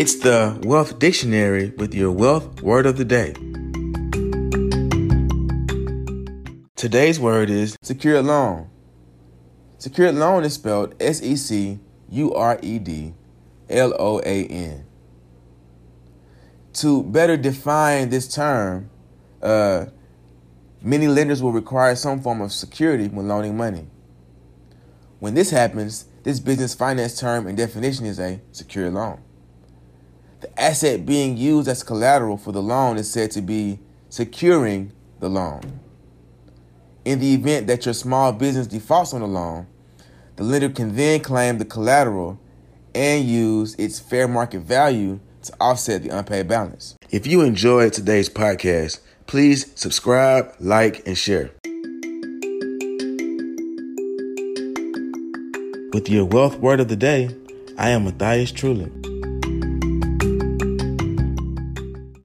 It's the Wealth Dictionary with your wealth word of the day. Today's word is secured loan. Secured loan is spelled S E C U R E D L O A N. To better define this term, uh, many lenders will require some form of security when loaning money. When this happens, this business finance term and definition is a secured loan. The asset being used as collateral for the loan is said to be securing the loan. In the event that your small business defaults on the loan, the lender can then claim the collateral and use its fair market value to offset the unpaid balance. If you enjoyed today's podcast, please subscribe, like, and share. With your wealth word of the day, I am Matthias Trulin.